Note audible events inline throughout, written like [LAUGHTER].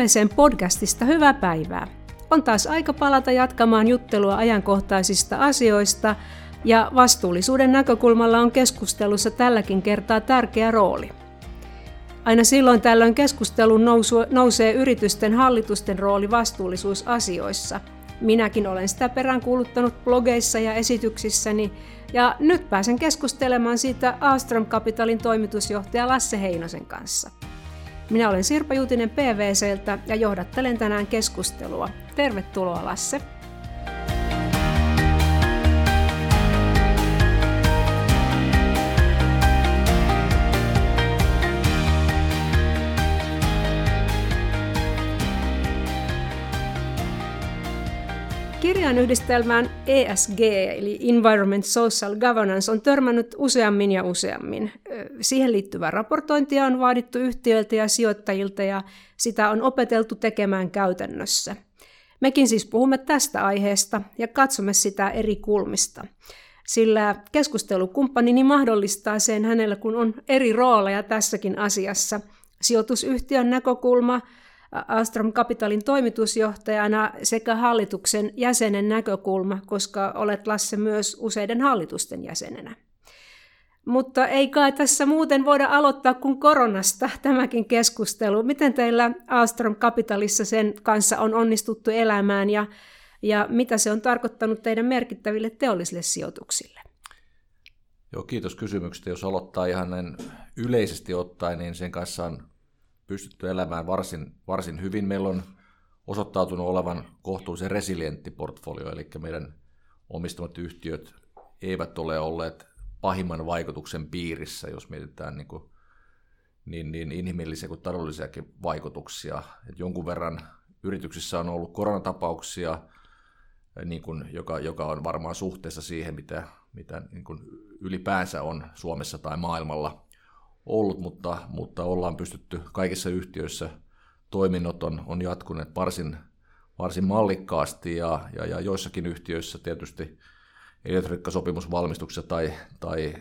PVCn podcastista hyvää päivää. On taas aika palata jatkamaan juttelua ajankohtaisista asioista ja vastuullisuuden näkökulmalla on keskustelussa tälläkin kertaa tärkeä rooli. Aina silloin tällöin keskustelun nousee yritysten hallitusten rooli vastuullisuusasioissa. Minäkin olen sitä peräänkuuluttanut blogeissa ja esityksissäni, ja nyt pääsen keskustelemaan siitä Astrom Capitalin toimitusjohtaja Lasse Heinosen kanssa. Minä olen Sirpa Jutinen PVCltä ja johdattelen tänään keskustelua. Tervetuloa Lasse. Kirjan yhdistelmään ESG eli Environment Social Governance on törmännyt useammin ja useammin. Siihen liittyvää raportointia on vaadittu yhtiöiltä ja sijoittajilta ja sitä on opeteltu tekemään käytännössä. Mekin siis puhumme tästä aiheesta ja katsomme sitä eri kulmista. Sillä keskustelukumppanini mahdollistaa sen hänellä, kun on eri rooleja tässäkin asiassa. Sijoitusyhtiön näkökulma – Astrom Capitalin toimitusjohtajana sekä hallituksen jäsenen näkökulma, koska olet Lasse myös useiden hallitusten jäsenenä. Mutta ei kai tässä muuten voida aloittaa kuin koronasta tämäkin keskustelu. Miten teillä Astrom Capitalissa sen kanssa on onnistuttu elämään ja, ja mitä se on tarkoittanut teidän merkittäville teollisille sijoituksille? Joo, kiitos kysymyksestä. Jos aloittaa ihan yleisesti ottaen, niin sen kanssa on pystytty elämään varsin, varsin hyvin. Meillä on osoittautunut olevan kohtuullisen resilientti portfolio, eli meidän omistamat yhtiöt eivät ole olleet pahimman vaikutuksen piirissä, jos mietitään niin, kuin, niin, niin inhimillisiä kuin taloudellisiakin vaikutuksia. Et jonkun verran yrityksissä on ollut koronatapauksia, niin kuin, joka, joka on varmaan suhteessa siihen, mitä, mitä niin kuin ylipäänsä on Suomessa tai maailmalla ollut, mutta, mutta ollaan pystytty kaikissa yhtiöissä. Toiminnot on, on jatkuneet varsin, varsin mallikkaasti ja, ja, ja joissakin yhtiöissä tietysti elektroniikkasopimusvalmistuksessa tai, tai,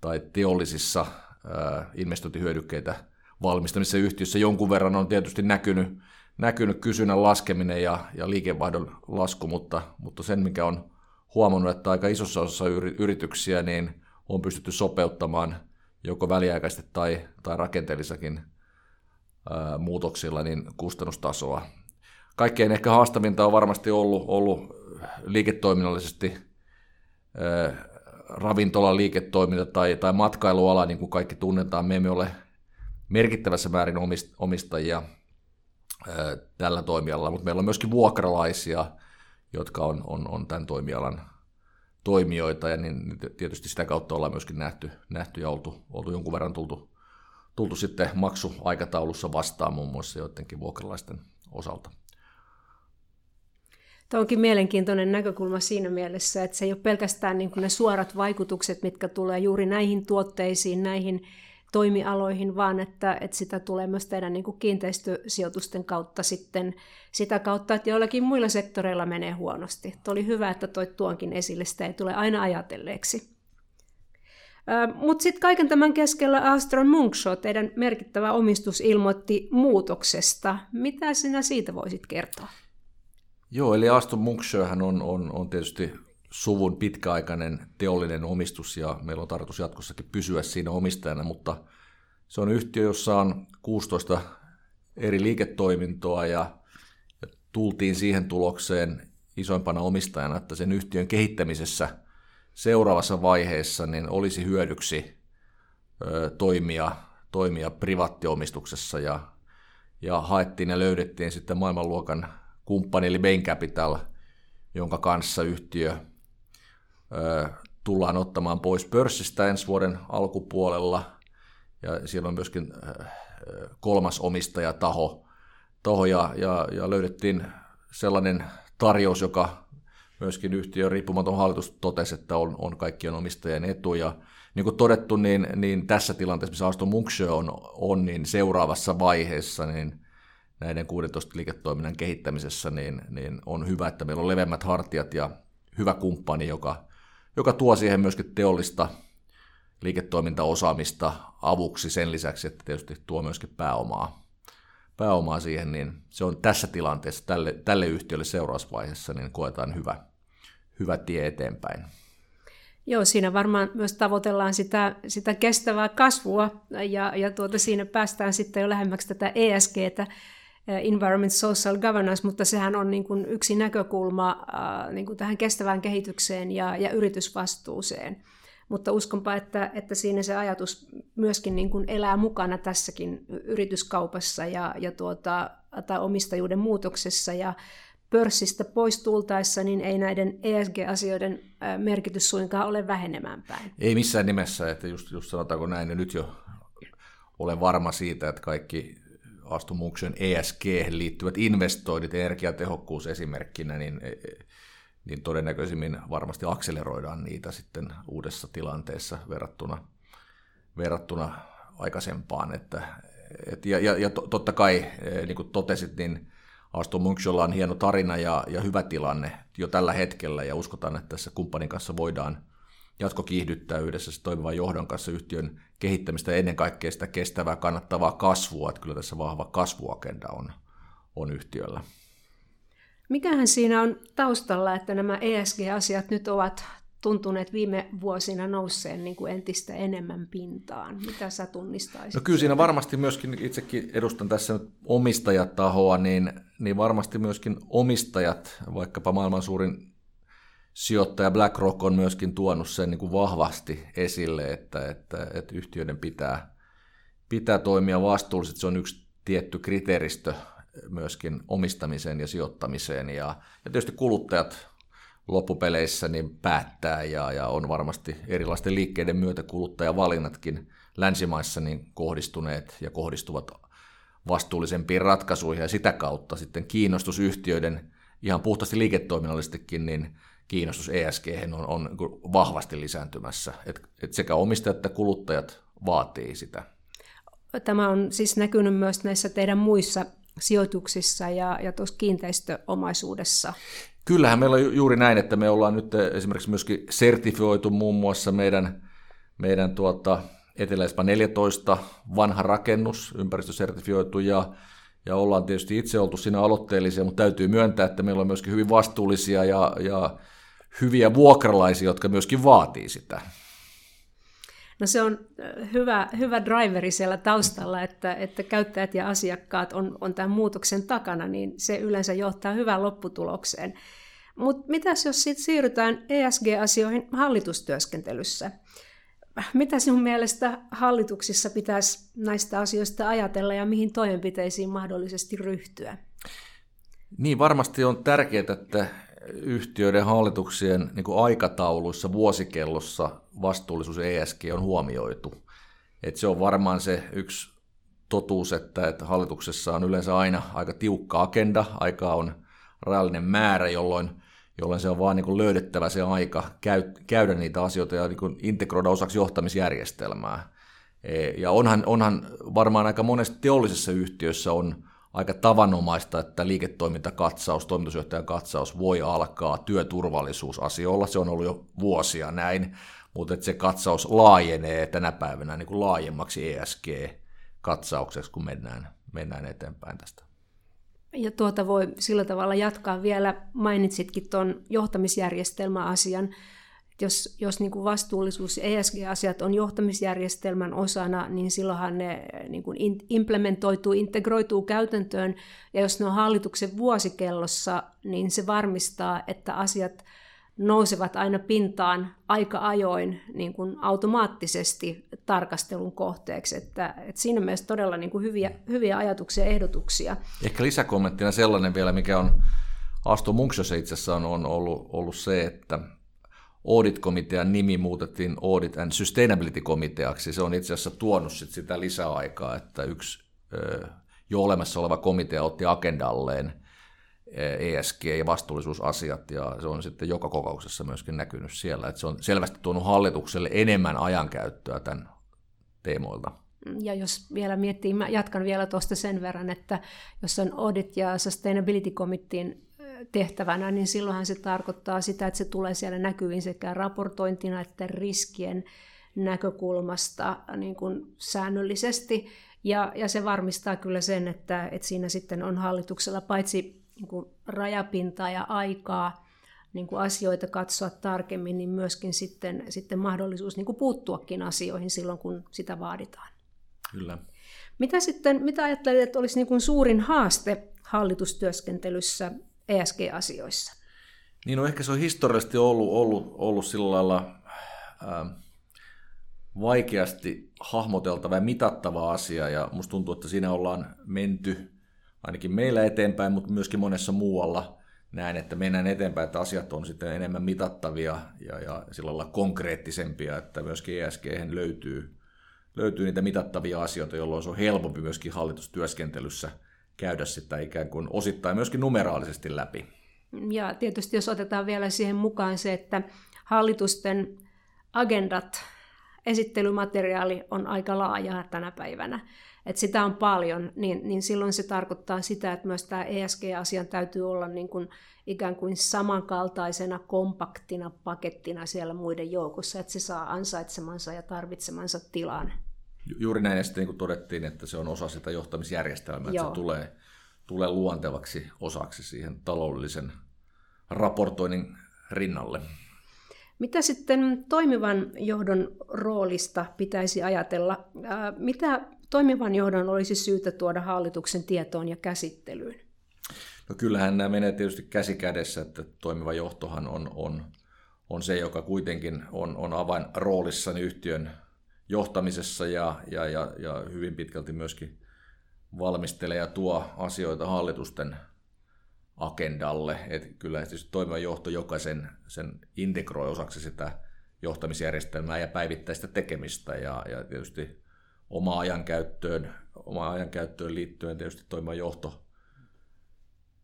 tai teollisissa ää, investointihyödykkeitä valmistamissa yhtiössä jonkun verran on tietysti näkynyt, näkynyt kysynnän laskeminen ja, ja liikevaihdon lasku, mutta, mutta sen mikä on huomannut, että aika isossa osassa yrityksiä niin on pystytty sopeuttamaan joko väliaikaisesti tai, tai rakenteellisakin muutoksilla niin kustannustasoa. Kaikkein ehkä haastavinta on varmasti ollut, ollut liiketoiminnallisesti ää, ravintolan liiketoiminta tai, tai matkailuala, niin kuin kaikki tunnetaan. Me emme ole merkittävässä määrin omistajia tällä toimialalla, mutta meillä on myöskin vuokralaisia, jotka on, on, on tämän toimialan toimijoita, ja niin tietysti sitä kautta ollaan myöskin nähty, nähty ja oltu, oltu jonkun verran tultu, tultu sitten maksuaikataulussa vastaan muun muassa joidenkin vuokralaisten osalta. Tämä onkin mielenkiintoinen näkökulma siinä mielessä, että se ei ole pelkästään niin kuin ne suorat vaikutukset, mitkä tulee juuri näihin tuotteisiin, näihin toimialoihin, vaan että, että sitä tulee myös tehdä niin kuin kiinteistösijoitusten kautta sitten sitä kautta, että joillakin muilla sektoreilla menee huonosti. Tuo oli hyvä, että toit tuonkin esille, sitä ei tule aina ajatelleeksi. Mutta sitten kaiken tämän keskellä Astron Munkshow, teidän merkittävä omistus, ilmoitti muutoksesta. Mitä sinä siitä voisit kertoa? Joo, eli Aston Munkshow on, on, on tietysti suvun pitkäaikainen teollinen omistus ja meillä on tarkoitus jatkossakin pysyä siinä omistajana, mutta se on yhtiö, jossa on 16 eri liiketoimintoa ja, tultiin siihen tulokseen isoimpana omistajana, että sen yhtiön kehittämisessä seuraavassa vaiheessa niin olisi hyödyksi toimia, toimia privaattiomistuksessa ja, ja haettiin ja löydettiin sitten maailmanluokan kumppani eli Bain Capital, jonka kanssa yhtiö tullaan ottamaan pois pörssistä ensi vuoden alkupuolella. Ja siellä on myöskin kolmas omistajataho taho ja, ja, ja löydettiin sellainen tarjous, joka myöskin yhtiön riippumaton hallitus totesi, että on, on kaikkien omistajien etu. Ja niin kuin todettu, niin, niin tässä tilanteessa, missä Aston Munksjö on, on, niin seuraavassa vaiheessa niin näiden 16 liiketoiminnan kehittämisessä niin, niin on hyvä, että meillä on levemmät hartiat ja hyvä kumppani, joka joka tuo siihen myöskin teollista liiketoimintaosaamista avuksi sen lisäksi, että tietysti tuo myöskin pääomaa, pääomaa siihen, niin se on tässä tilanteessa tälle, tälle yhtiölle seurausvaiheessa, niin koetaan hyvä, hyvä tie eteenpäin. Joo, siinä varmaan myös tavoitellaan sitä, sitä kestävää kasvua ja, ja tuota, siinä päästään sitten jo lähemmäksi tätä ESGtä, Environment Social Governance, mutta sehän on niin kuin yksi näkökulma niin kuin tähän kestävään kehitykseen ja, ja yritysvastuuseen. Mutta uskonpa, että, että siinä se ajatus myöskin niin kuin elää mukana tässäkin yrityskaupassa ja, ja tuota, tai omistajuuden muutoksessa ja pörssistä pois tultaessa, niin ei näiden ESG-asioiden merkitys suinkaan ole vähenemään päin. Ei missään nimessä, että just, just sanotaanko näin, ja nyt jo olen varma siitä, että kaikki Astumuksen ESG liittyvät investoinnit, energiatehokkuus esimerkkinä, niin, e, e, niin todennäköisimmin varmasti akseleroidaan niitä sitten uudessa tilanteessa verrattuna, verrattuna aikaisempaan. Että, et, ja, ja, ja totta kai, e, niin kuin totesit, niin Aston Munchilla on hieno tarina ja, ja hyvä tilanne jo tällä hetkellä, ja uskotaan, että tässä kumppanin kanssa voidaan jatkokiihdyttää yhdessä toimivan johdon kanssa yhtiön kehittämistä ja ennen kaikkea sitä kestävää kannattavaa kasvua, että kyllä tässä vahva kasvuagenda on, on yhtiöllä. Mikähän siinä on taustalla, että nämä ESG-asiat nyt ovat tuntuneet viime vuosina nousseen niin kuin entistä enemmän pintaan? Mitä sä tunnistaisit? No kyllä siinä varmasti myöskin, itsekin edustan tässä nyt omistajatahoa, niin, niin varmasti myöskin omistajat, vaikkapa maailman suurin sijoittaja BlackRock on myöskin tuonut sen niin kuin vahvasti esille, että, että, että yhtiöiden pitää, pitää toimia vastuullisesti. Se on yksi tietty kriteeristö myöskin omistamiseen ja sijoittamiseen. Ja, ja tietysti kuluttajat loppupeleissä niin päättää ja, ja on varmasti erilaisten liikkeiden myötä kuluttajavalinnatkin länsimaissa niin kohdistuneet ja kohdistuvat vastuullisempiin ratkaisuihin ja sitä kautta sitten kiinnostusyhtiöiden ihan puhtaasti liiketoiminnallisestikin niin kiinnostus ESG on, on niin vahvasti lisääntymässä. Et, et sekä omistajat että kuluttajat vaatii sitä. Tämä on siis näkynyt myös näissä teidän muissa sijoituksissa ja, ja tuossa kiinteistöomaisuudessa. Kyllähän meillä on juuri näin, että me ollaan nyt esimerkiksi myöskin sertifioitu muun muassa meidän, meidän tuota, etelä 14 vanha rakennus, ympäristösertifioitu, ja, ja ollaan tietysti itse oltu siinä aloitteellisia, mutta täytyy myöntää, että meillä on myöskin hyvin vastuullisia ja, ja hyviä vuokralaisia, jotka myöskin vaatii sitä. No se on hyvä, hyvä driveri siellä taustalla, että, että käyttäjät ja asiakkaat on, on tämän muutoksen takana, niin se yleensä johtaa hyvään lopputulokseen. Mutta mitäs jos sitten siirrytään ESG-asioihin hallitustyöskentelyssä? Mitä sinun mielestä hallituksissa pitäisi näistä asioista ajatella ja mihin toimenpiteisiin mahdollisesti ryhtyä? Niin, varmasti on tärkeää, että yhtiöiden hallituksien niin kuin aikatauluissa, vuosikellossa vastuullisuus ESG on huomioitu. Et se on varmaan se yksi totuus, että, että hallituksessa on yleensä aina aika tiukka agenda, aikaa on rajallinen määrä, jolloin, jolloin se on vaan niin kuin löydettävä se aika käy, käydä niitä asioita ja niin kuin integroida osaksi johtamisjärjestelmää. E, ja onhan, onhan varmaan aika monesti teollisessa yhtiössä on aika tavanomaista, että liiketoimintakatsaus, toimitusjohtajan katsaus voi alkaa työturvallisuusasioilla. Se on ollut jo vuosia näin, mutta että se katsaus laajenee tänä päivänä niin kuin laajemmaksi ESG-katsaukseksi, kun mennään, mennään eteenpäin tästä. Ja tuota voi sillä tavalla jatkaa vielä, mainitsitkin tuon johtamisjärjestelmäasian, jos, jos niin kuin vastuullisuus ja ESG-asiat on johtamisjärjestelmän osana, niin silloinhan ne niin kuin implementoituu, integroituu käytäntöön, ja jos ne on hallituksen vuosikellossa, niin se varmistaa, että asiat nousevat aina pintaan aika ajoin niin kuin automaattisesti tarkastelun kohteeksi. Että, että siinä mielessä todella niin kuin hyviä, hyviä ajatuksia ja ehdotuksia. Ehkä lisäkommenttina sellainen vielä, mikä on Asto Munksiossa itse asiassa on, on ollut, ollut se, että Audit-komitean nimi muutettiin Audit and Sustainability-komiteaksi. Se on itse asiassa tuonut sit sitä lisäaikaa, että yksi jo olemassa oleva komitea otti agendalleen ESG- ja vastuullisuusasiat, ja se on sitten joka kokouksessa myöskin näkynyt siellä, että se on selvästi tuonut hallitukselle enemmän ajankäyttöä tämän teemoilta. Ja jos vielä miettii, mä jatkan vielä tuosta sen verran, että jos on Audit- ja Sustainability Committeein tehtävänä, niin silloinhan se tarkoittaa sitä, että se tulee siellä näkyviin sekä raportointina että riskien näkökulmasta niin kuin säännöllisesti. Ja, ja se varmistaa kyllä sen, että, että siinä sitten on hallituksella paitsi niin kuin rajapintaa ja aikaa niin kuin asioita katsoa tarkemmin, niin myöskin sitten, sitten mahdollisuus niin kuin puuttuakin asioihin silloin, kun sitä vaaditaan. Kyllä. Mitä sitten, mitä ajattelet, että olisi niin kuin suurin haaste hallitustyöskentelyssä ESG-asioissa? Niin no ehkä se on historiallisesti ollut, ollut, ollut sillä lailla ää, vaikeasti hahmoteltava ja mitattava asia, ja musta tuntuu, että siinä ollaan menty ainakin meillä eteenpäin, mutta myöskin monessa muualla näin, että mennään eteenpäin, että asiat on sitten enemmän mitattavia ja, ja sillä lailla konkreettisempia, että myöskin ESG löytyy, löytyy niitä mitattavia asioita, jolloin se on helpompi myöskin hallitustyöskentelyssä käydä sitä ikään kuin osittain myöskin numeraalisesti läpi. Ja tietysti jos otetaan vielä siihen mukaan se, että hallitusten agendat, esittelymateriaali on aika laajaa tänä päivänä, että sitä on paljon, niin, niin silloin se tarkoittaa sitä, että myös tämä ESG-asian täytyy olla niin kuin ikään kuin samankaltaisena kompaktina pakettina siellä muiden joukossa, että se saa ansaitsemansa ja tarvitsemansa tilan. Juuri näin, ja sitten niin kuin todettiin, että se on osa sitä johtamisjärjestelmää, että se tulee, tulee luontevaksi osaksi siihen taloudellisen raportoinnin rinnalle. Mitä sitten toimivan johdon roolista pitäisi ajatella? Mitä toimivan johdon olisi syytä tuoda hallituksen tietoon ja käsittelyyn? No kyllähän nämä menee tietysti käsi kädessä, että toimiva johtohan on, on, on se, joka kuitenkin on, on avainroolissa yhtiön johtamisessa ja, ja, ja, ja hyvin pitkälti myöskin valmistelee ja tuo asioita hallitusten agendalle. Et kyllä tietysti toimiva johto jokaisen sen integroi osaksi sitä johtamisjärjestelmää ja päivittäistä tekemistä ja, ja tietysti oma ajankäyttöön, oma ajankäyttöön liittyen tietysti toimiva johto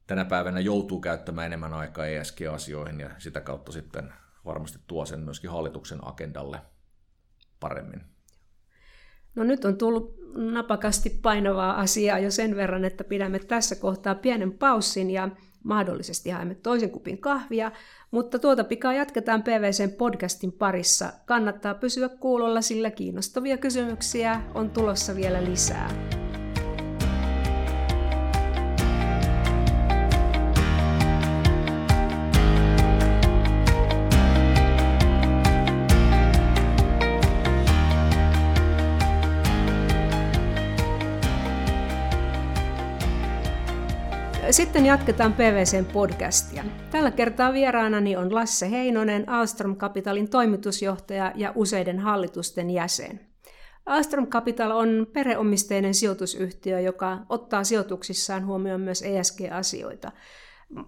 tänä päivänä joutuu käyttämään enemmän aikaa ESG-asioihin ja sitä kautta sitten varmasti tuo sen myöskin hallituksen agendalle paremmin. No nyt on tullut napakasti painavaa asiaa jo sen verran, että pidämme tässä kohtaa pienen paussin ja mahdollisesti haemme toisen kupin kahvia, mutta tuota pikaa jatketaan PVCn podcastin parissa. Kannattaa pysyä kuulolla, sillä kiinnostavia kysymyksiä on tulossa vielä lisää. Sitten jatketaan PVCn podcastia. Tällä kertaa vieraanani on Lasse Heinonen, Alstrom Capitalin toimitusjohtaja ja useiden hallitusten jäsen. Alstrom Capital on perheomisteinen sijoitusyhtiö, joka ottaa sijoituksissaan huomioon myös ESG-asioita.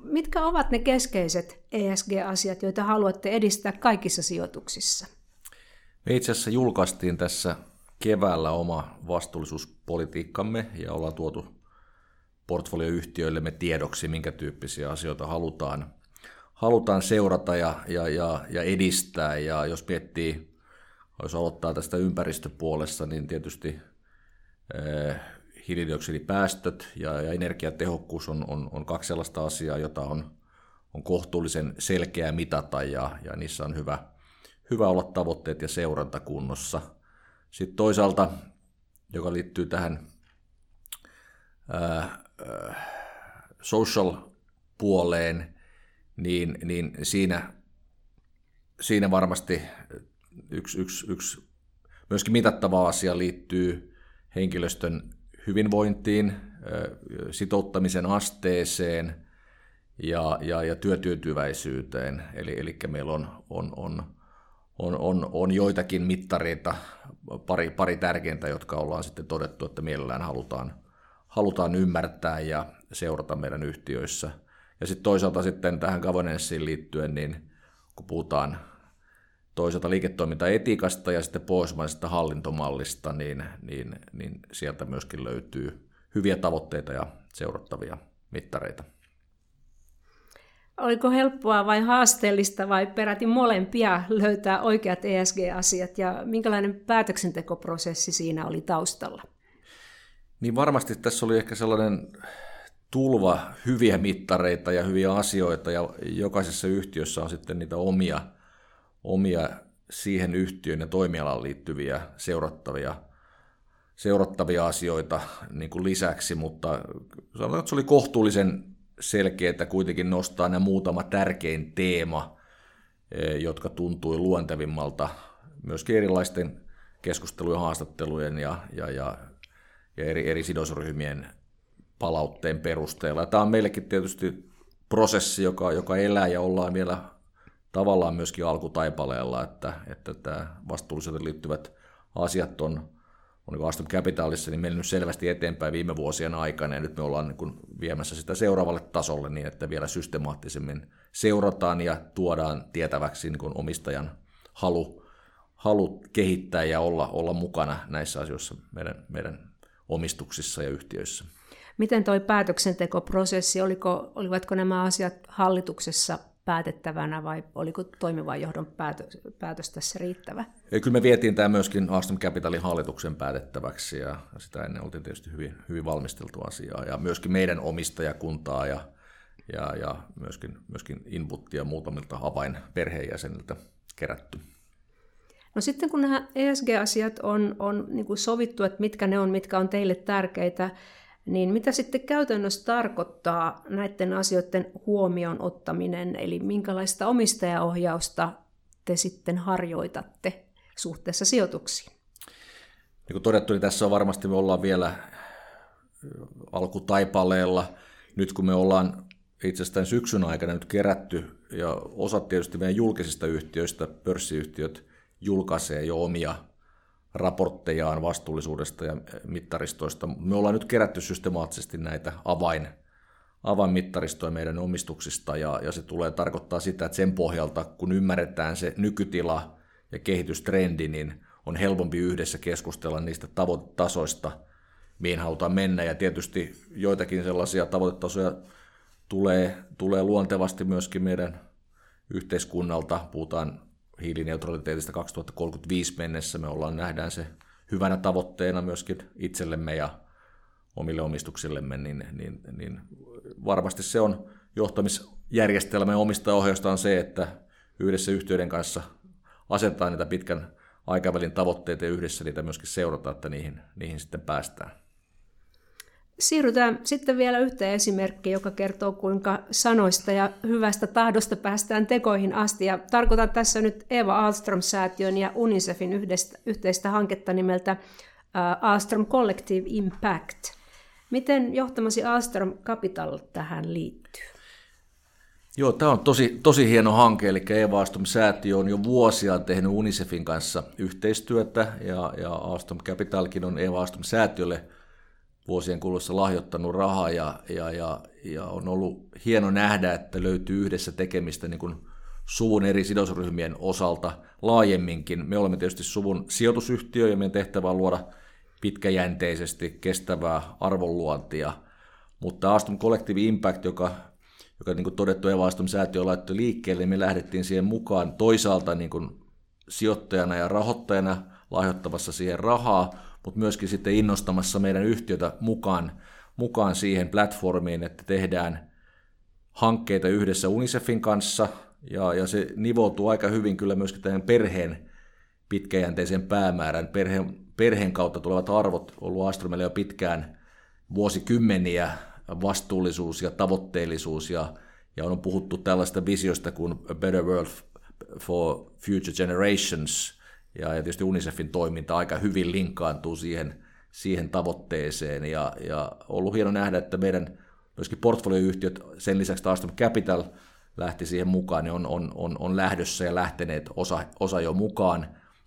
Mitkä ovat ne keskeiset ESG-asiat, joita haluatte edistää kaikissa sijoituksissa? Me itse asiassa julkaistiin tässä keväällä oma vastuullisuuspolitiikkamme ja ollaan tuotu portfolioyhtiöillemme tiedoksi, minkä tyyppisiä asioita halutaan, halutaan seurata ja, ja, ja, ja edistää. Ja jos miettii, jos aloittaa tästä ympäristöpuolessa, niin tietysti eh, hiilidioksidipäästöt ja, ja energiatehokkuus on, on, on kaksi sellaista asiaa, jota on, on kohtuullisen selkeä mitata ja, ja niissä on hyvä, hyvä olla tavoitteet ja seuranta kunnossa. Sitten toisaalta, joka liittyy tähän ää, social-puoleen, niin, niin siinä, siinä varmasti yksi, yksi, yksi myöskin mitattava asia liittyy henkilöstön hyvinvointiin, sitouttamisen asteeseen ja, ja, ja työtyytyväisyyteen. Eli, eli meillä on, on, on, on, on, on joitakin mittareita, pari, pari tärkeintä, jotka ollaan sitten todettu, että mielellään halutaan, halutaan ymmärtää ja seurata meidän yhtiöissä. Ja sitten toisaalta sitten tähän governancein liittyen, niin kun puhutaan toisaalta liiketoimintaetiikasta ja sitten pohjoismaisesta hallintomallista, niin, niin, niin sieltä myöskin löytyy hyviä tavoitteita ja seurattavia mittareita. Oliko helppoa vai haasteellista vai peräti molempia löytää oikeat ESG-asiat ja minkälainen päätöksentekoprosessi siinä oli taustalla? Niin varmasti tässä oli ehkä sellainen tulva hyviä mittareita ja hyviä asioita, ja jokaisessa yhtiössä on sitten niitä omia, omia siihen yhtiön ja toimialaan liittyviä seurattavia seurattavia asioita niin kuin lisäksi, mutta sanotaan, että se oli kohtuullisen selkeä, että kuitenkin nostaa nämä muutama tärkein teema, e, jotka tuntui luontevimmalta myöskin erilaisten keskustelujen, haastattelujen ja, ja, ja, ja eri, eri sidosryhmien palautteen perusteella. Tämä on meillekin tietysti prosessi, joka, joka elää ja ollaan vielä tavallaan myöskin alkutaipaleella, että, että tämä vastuullisuuteen liittyvät asiat on, on niin Aston Capitalissa niin mennyt selvästi eteenpäin viime vuosien aikana, ja nyt me ollaan niin viemässä sitä seuraavalle tasolle niin, että vielä systemaattisemmin seurataan ja tuodaan tietäväksi niin omistajan halu, halu kehittää ja olla, olla mukana näissä asioissa meidän, meidän omistuksissa ja yhtiöissä. Miten tuo päätöksentekoprosessi, oliko, olivatko nämä asiat hallituksessa päätettävänä vai oliko toimivan johdon päätös, päätös tässä riittävä? Ja kyllä me vietiin tämä myöskin Aston Capitalin hallituksen päätettäväksi ja sitä ennen oltiin tietysti hyvin, hyvin valmisteltu asiaa ja myöskin meidän omistajakuntaa ja, ja, ja myöskin, myöskin inputtia muutamilta avainperheenjäseniltä kerätty. No sitten kun nämä ESG-asiat on, on niin kuin sovittu, että mitkä ne on, mitkä on teille tärkeitä, niin mitä sitten käytännössä tarkoittaa näiden asioiden huomioon ottaminen, eli minkälaista omistajaohjausta te sitten harjoitatte suhteessa sijoituksiin? Niin kuin todettu, niin tässä on varmasti me ollaan vielä alkutaipaleella. Nyt kun me ollaan itse asiassa syksyn aikana nyt kerätty, ja osa tietysti meidän julkisista yhtiöistä, pörssiyhtiöt, julkaisee jo omia raporttejaan vastuullisuudesta ja mittaristoista. Me ollaan nyt kerätty systemaattisesti näitä avain, avainmittaristoja meidän omistuksista ja, ja se tulee tarkoittaa sitä, että sen pohjalta, kun ymmärretään se nykytila ja kehitystrendi, niin on helpompi yhdessä keskustella niistä tavoitetasoista, mihin halutaan mennä. Ja tietysti joitakin sellaisia tavoitetasoja tulee, tulee luontevasti myöskin meidän yhteiskunnalta. Puhutaan hiilineutraliteetista 2035 mennessä. Me ollaan nähdään se hyvänä tavoitteena myöskin itsellemme ja omille omistuksillemme, niin, niin, niin varmasti se on johtamisjärjestelmä ja omistajaohjausta on se, että yhdessä yhtiöiden kanssa asetetaan niitä pitkän aikavälin tavoitteita ja yhdessä niitä myöskin seurataan, että niihin, niihin sitten päästään. Siirrytään sitten vielä yhteen esimerkkiin, joka kertoo, kuinka sanoista ja hyvästä tahdosta päästään tekoihin asti. Ja tarkoitan tässä nyt Eva Alstrom-säätiön ja UNICEFin yhdestä, yhteistä hanketta nimeltä Alstrom Collective Impact. Miten johtamasi Alstrom Capital tähän liittyy? Joo, tämä on tosi, tosi hieno hanke, eli Eva Alstrom-säätiö on jo vuosia tehnyt UNICEFin kanssa yhteistyötä, ja, ja Alstrom Capitalkin on Eva Alstrom-säätiölle – vuosien kuluessa lahjoittanut rahaa ja, ja, ja, ja on ollut hieno nähdä, että löytyy yhdessä tekemistä niin kuin suvun eri sidosryhmien osalta laajemminkin. Me olemme tietysti suvun sijoitusyhtiö ja meidän tehtävä on luoda pitkäjänteisesti kestävää arvonluontia, mutta Aston Collective Impact, joka, joka niin kuin todettu Eva Aston säätiö laittoi liikkeelle, niin me lähdettiin siihen mukaan toisaalta niin kuin sijoittajana ja rahoittajana lahjoittamassa siihen rahaa, mutta myöskin sitten innostamassa meidän yhtiötä mukaan, mukaan siihen platformiin, että tehdään hankkeita yhdessä UNICEFin kanssa, ja, ja se nivoutuu aika hyvin kyllä myöskin tähän perheen pitkäjänteisen päämäärän. Perheen, perheen kautta tulevat arvot on ollut Astromelle jo pitkään vuosikymmeniä, vastuullisuus ja tavoitteellisuus, ja, ja on puhuttu tällaista visiosta kuin Better World for Future Generations – ja, ja tietysti UNICEFin toiminta aika hyvin linkkaantuu siihen, siihen tavoitteeseen, ja, ja ollut hieno nähdä, että meidän myöskin portfolioyhtiöt, sen lisäksi taas Capital lähti siihen mukaan, niin on, on, on, on lähdössä ja lähteneet osa, osa jo mukaan,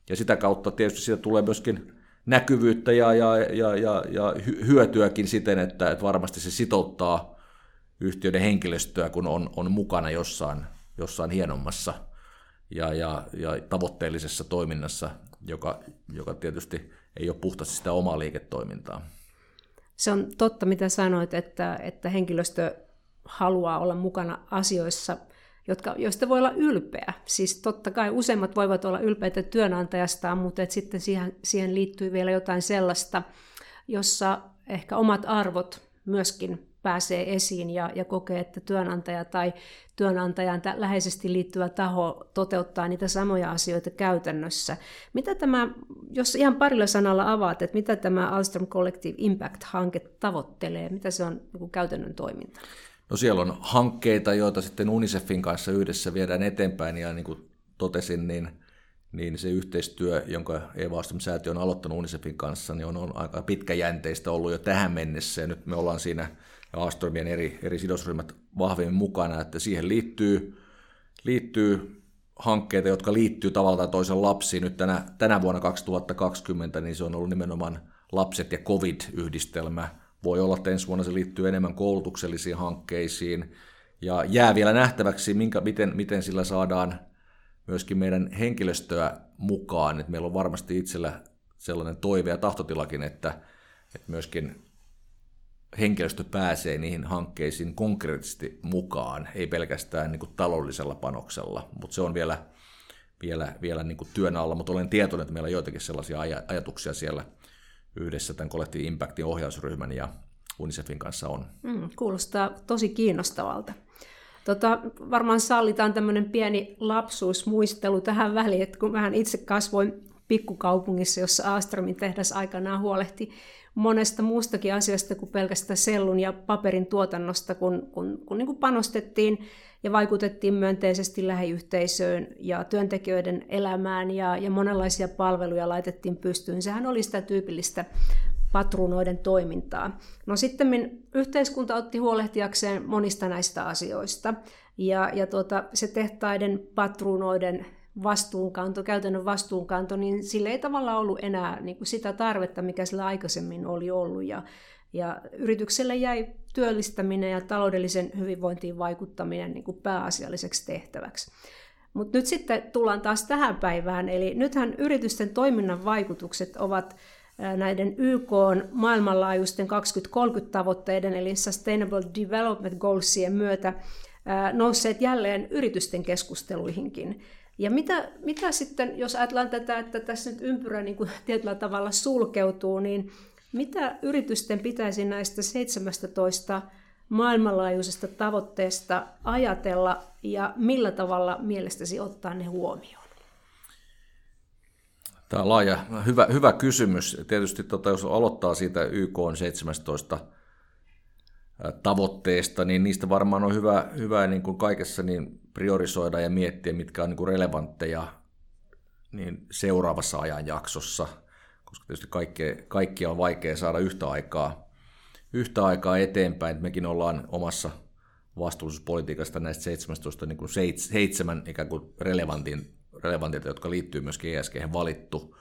ja sitä kautta tietysti siitä tulee myöskin näkyvyyttä ja, ja, ja, ja, ja hyötyäkin siten, että, että varmasti se sitouttaa yhtiöiden henkilöstöä, kun on, on mukana jossain, jossain hienommassa – ja, ja, ja tavoitteellisessa toiminnassa, joka, joka tietysti ei ole puhtaasti sitä omaa liiketoimintaa. Se on totta, mitä sanoit, että, että henkilöstö haluaa olla mukana asioissa, jotka, joista voi olla ylpeä. Siis totta kai useimmat voivat olla ylpeitä työnantajastaan, mutta et sitten siihen, siihen liittyy vielä jotain sellaista, jossa ehkä omat arvot myöskin pääsee esiin ja, ja kokee, että työnantaja tai työnantajan läheisesti liittyvä taho toteuttaa niitä samoja asioita käytännössä. Mitä tämä, jos ihan parilla sanalla avaat, että mitä tämä Alstrom Collective Impact-hanke tavoittelee, mitä se on niin käytännön toiminta? No siellä on hankkeita, joita sitten UNICEFin kanssa yhdessä viedään eteenpäin ja niin kuin totesin, niin, niin se yhteistyö, jonka Eva säätiö on aloittanut UNICEFin kanssa, niin on, on aika pitkäjänteistä ollut jo tähän mennessä ja nyt me ollaan siinä ja Astromien eri, eri sidosryhmät vahvemmin mukana, että siihen liittyy, liittyy hankkeita, jotka liittyy tavalla tai toisen lapsiin. Nyt tänä, tänä vuonna 2020 niin se on ollut nimenomaan lapset ja COVID-yhdistelmä. Voi olla, että ensi vuonna se liittyy enemmän koulutuksellisiin hankkeisiin. Ja jää vielä nähtäväksi, minkä, miten, miten sillä saadaan myöskin meidän henkilöstöä mukaan. että meillä on varmasti itsellä sellainen toive ja tahtotilakin, että, että myöskin henkilöstö pääsee niihin hankkeisiin konkreettisesti mukaan, ei pelkästään niin kuin taloudellisella panoksella, mutta se on vielä, vielä, vielä niin kuin työn alla, mutta olen tietoinen, että meillä on joitakin sellaisia aj- ajatuksia siellä yhdessä tämän Collective Impactin ohjausryhmän ja UNICEFin kanssa on. Mm, kuulostaa tosi kiinnostavalta. Tota, varmaan sallitaan tämmöinen pieni lapsuusmuistelu tähän väliin, että kun vähän itse kasvoin pikkukaupungissa, jossa Astromin tehdas aikanaan huolehti monesta muustakin asiasta kuin pelkästään sellun ja paperin tuotannosta, kun, kun, kun niin kuin panostettiin ja vaikutettiin myönteisesti lähiyhteisöön ja työntekijöiden elämään ja, ja monenlaisia palveluja laitettiin pystyyn. Sehän oli sitä tyypillistä patruunoiden toimintaa. No sitten yhteiskunta otti huolehtiakseen monista näistä asioista ja, ja tuota, se tehtaiden patruunoiden vastuunkanto, käytännön vastuunkanto, niin sillä ei tavallaan ollut enää niin kuin sitä tarvetta, mikä sillä aikaisemmin oli ollut. Ja, ja yritykselle jäi työllistäminen ja taloudellisen hyvinvointiin vaikuttaminen niin kuin pääasialliseksi tehtäväksi. Mutta nyt sitten tullaan taas tähän päivään, eli nythän yritysten toiminnan vaikutukset ovat näiden YK maailmanlaajuisten 2030-tavoitteiden, eli Sustainable Development Goalsien myötä nousseet jälleen yritysten keskusteluihinkin. Ja mitä, mitä sitten, jos ajatellaan tätä, että tässä nyt ympyrä niin kuin tietyllä tavalla sulkeutuu, niin mitä yritysten pitäisi näistä 17 maailmanlaajuisesta tavoitteesta ajatella ja millä tavalla mielestäsi ottaa ne huomioon? Tämä on laaja, hyvä, hyvä kysymys. Tietysti tota, jos aloittaa siitä YK on 17 tavoitteesta, niin niistä varmaan on hyvä, hyvä niin kuin kaikessa niin priorisoida ja miettiä, mitkä on niin kuin relevantteja niin seuraavassa ajanjaksossa, koska tietysti kaikkea, kaikkia on vaikea saada yhtä aikaa, yhtä aikaa eteenpäin. Mekin ollaan omassa vastuullisuuspolitiikasta näistä 17 niin kuin seitsemän ikään kuin relevantin, relevantilta, jotka liittyy myöskin ESG, valittu,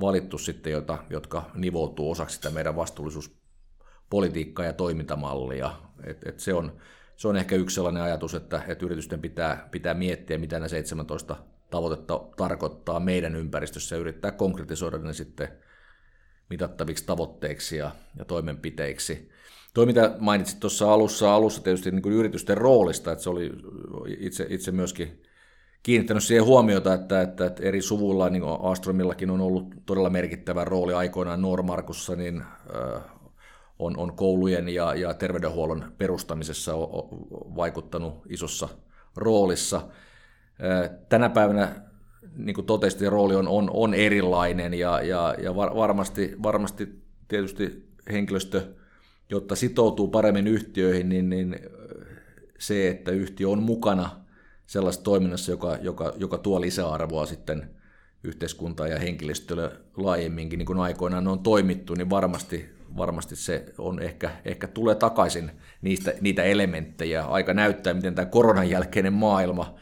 valittu sitten, jota, jotka nivoutuu osaksi sitä meidän vastuullisuuspolitiikkaa ja toimintamallia. Et, et se on, se on ehkä yksi sellainen ajatus, että, että yritysten pitää, pitää miettiä, mitä nämä 17 tavoitetta tarkoittaa meidän ympäristössä ja yrittää konkretisoida ne sitten mitattaviksi tavoitteiksi ja, ja toimenpiteiksi. Tuo, mitä mainitsit tuossa alussa, alussa tietysti niin kuin yritysten roolista, että se oli itse, itse myöskin kiinnittänyt siihen huomiota, että, että, että eri suvuilla, niin kuin Astromillakin on ollut todella merkittävä rooli aikoinaan Normarkussa, niin äh, on, on koulujen ja, ja terveydenhuollon perustamisessa o, o, vaikuttanut isossa roolissa. Tänä päivänä, niin kuin totesit, rooli on, on, on erilainen ja, ja, ja varmasti, varmasti tietysti henkilöstö, jotta sitoutuu paremmin yhtiöihin, niin, niin se, että yhtiö on mukana sellaisessa toiminnassa, joka, joka, joka tuo lisäarvoa sitten yhteiskuntaan ja henkilöstölle laajemminkin, niin kuin aikoinaan on toimittu, niin varmasti varmasti se on ehkä, ehkä tulee takaisin niistä, niitä elementtejä. Aika näyttää, miten tämä koronan jälkeinen maailma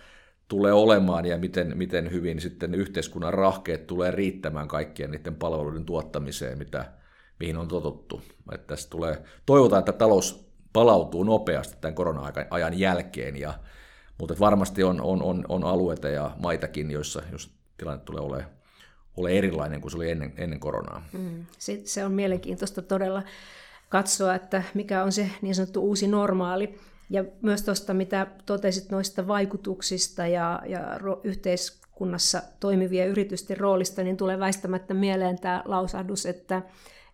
tulee olemaan ja miten, miten hyvin sitten yhteiskunnan rahkeet tulee riittämään kaikkien niiden palveluiden tuottamiseen, mitä, mihin on totuttu. Että tässä tulee, toivotaan, että talous palautuu nopeasti tämän korona-ajan jälkeen, ja, mutta varmasti on, on, on, on alueita ja maitakin, joissa, jos tilanne tulee olemaan ole erilainen kuin se oli ennen, ennen koronaa. Mm, se, se on mielenkiintoista todella katsoa, että mikä on se niin sanottu uusi normaali. Ja myös tuosta, mitä totesit noista vaikutuksista ja, ja ro, yhteiskunnassa toimivien yritysten roolista, niin tulee väistämättä mieleen tämä lausahdus, että,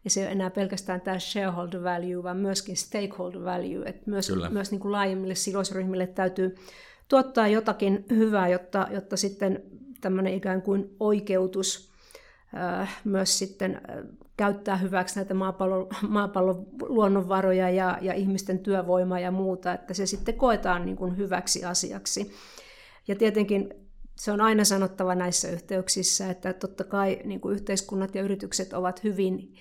ja se ei ole enää pelkästään tämä shareholder value, vaan myöskin stakeholder value, että myös, myös niin kuin laajemmille sidosryhmille täytyy tuottaa jotakin hyvää, jotta, jotta sitten tämmöinen ikään kuin oikeutus myös sitten käyttää hyväksi näitä maapallon, maapallon luonnonvaroja ja, ja ihmisten työvoimaa ja muuta, että se sitten koetaan niin kuin hyväksi asiaksi. Ja tietenkin se on aina sanottava näissä yhteyksissä, että totta kai niin kuin yhteiskunnat ja yritykset ovat hyvin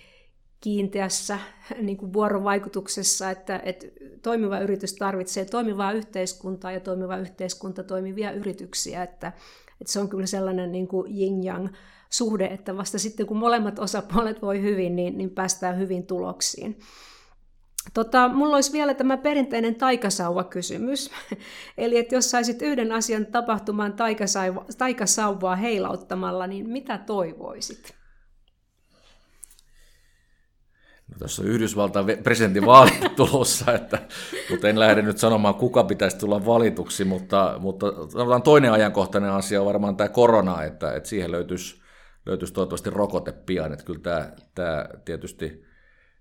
kiinteässä niin kuin vuorovaikutuksessa, että, että toimiva yritys tarvitsee toimivaa yhteiskuntaa ja toimiva yhteiskunta toimivia yrityksiä, että, että se on kyllä sellainen niin kuin yin-yang suhde, että vasta sitten kun molemmat osapuolet voi hyvin, niin, niin päästään hyvin tuloksiin. Tota, mulla olisi vielä tämä perinteinen taikasauva-kysymys. [LAUGHS] Eli että jos saisit yhden asian tapahtumaan taikasauvaa heilauttamalla, niin mitä toivoisit? No, tässä on Yhdysvaltain presidentin vaalit [LAUGHS] tulossa, että, mutta en lähde nyt sanomaan, kuka pitäisi tulla valituksi, mutta, mutta toinen ajankohtainen asia on varmaan tämä korona, että, että siihen löytyisi, löytyisi toivottavasti rokote pian, että kyllä tämä, tämä tietysti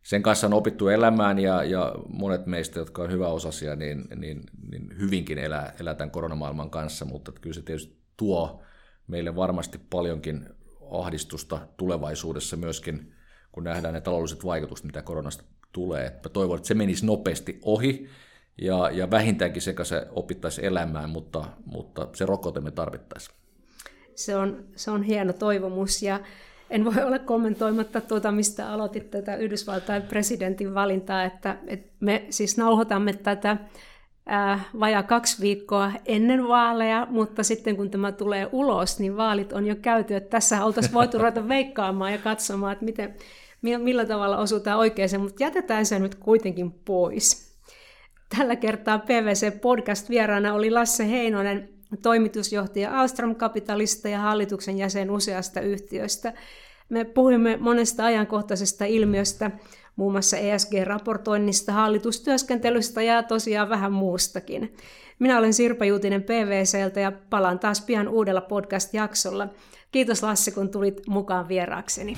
sen kanssa on opittu elämään ja, ja monet meistä, jotka on hyvä osasia, niin, niin, niin hyvinkin elää, elää tämän koronamaailman kanssa, mutta kyllä se tietysti tuo meille varmasti paljonkin ahdistusta tulevaisuudessa myöskin, kun nähdään ne taloudelliset vaikutukset, mitä koronasta tulee. Mä toivon, että se menisi nopeasti ohi ja, ja vähintäänkin sekä se opittaisi elämään, mutta, mutta se rokote me tarvittaisiin. Se on, se on hieno toivomus ja en voi olla kommentoimatta tuota, mistä aloitit tätä Yhdysvaltain presidentin valintaa, että, että me siis nauhoitamme tätä ää, vajaa kaksi viikkoa ennen vaaleja, mutta sitten kun tämä tulee ulos, niin vaalit on jo käyty, että tässä oltaisiin voitu [LAUGHS] ruveta veikkaamaan ja katsomaan, että miten, millä tavalla osutaan oikeaan, mutta jätetään se nyt kuitenkin pois. Tällä kertaa PVC Podcast vieraana oli Lasse Heinonen, toimitusjohtaja Austram Kapitalista ja hallituksen jäsen useasta yhtiöstä. Me puhuimme monesta ajankohtaisesta ilmiöstä, muun muassa ESG-raportoinnista, hallitustyöskentelystä ja tosiaan vähän muustakin. Minä olen Sirpa Juutinen PVCltä ja palaan taas pian uudella podcast-jaksolla. Kiitos Lasse, kun tulit mukaan vieraakseni.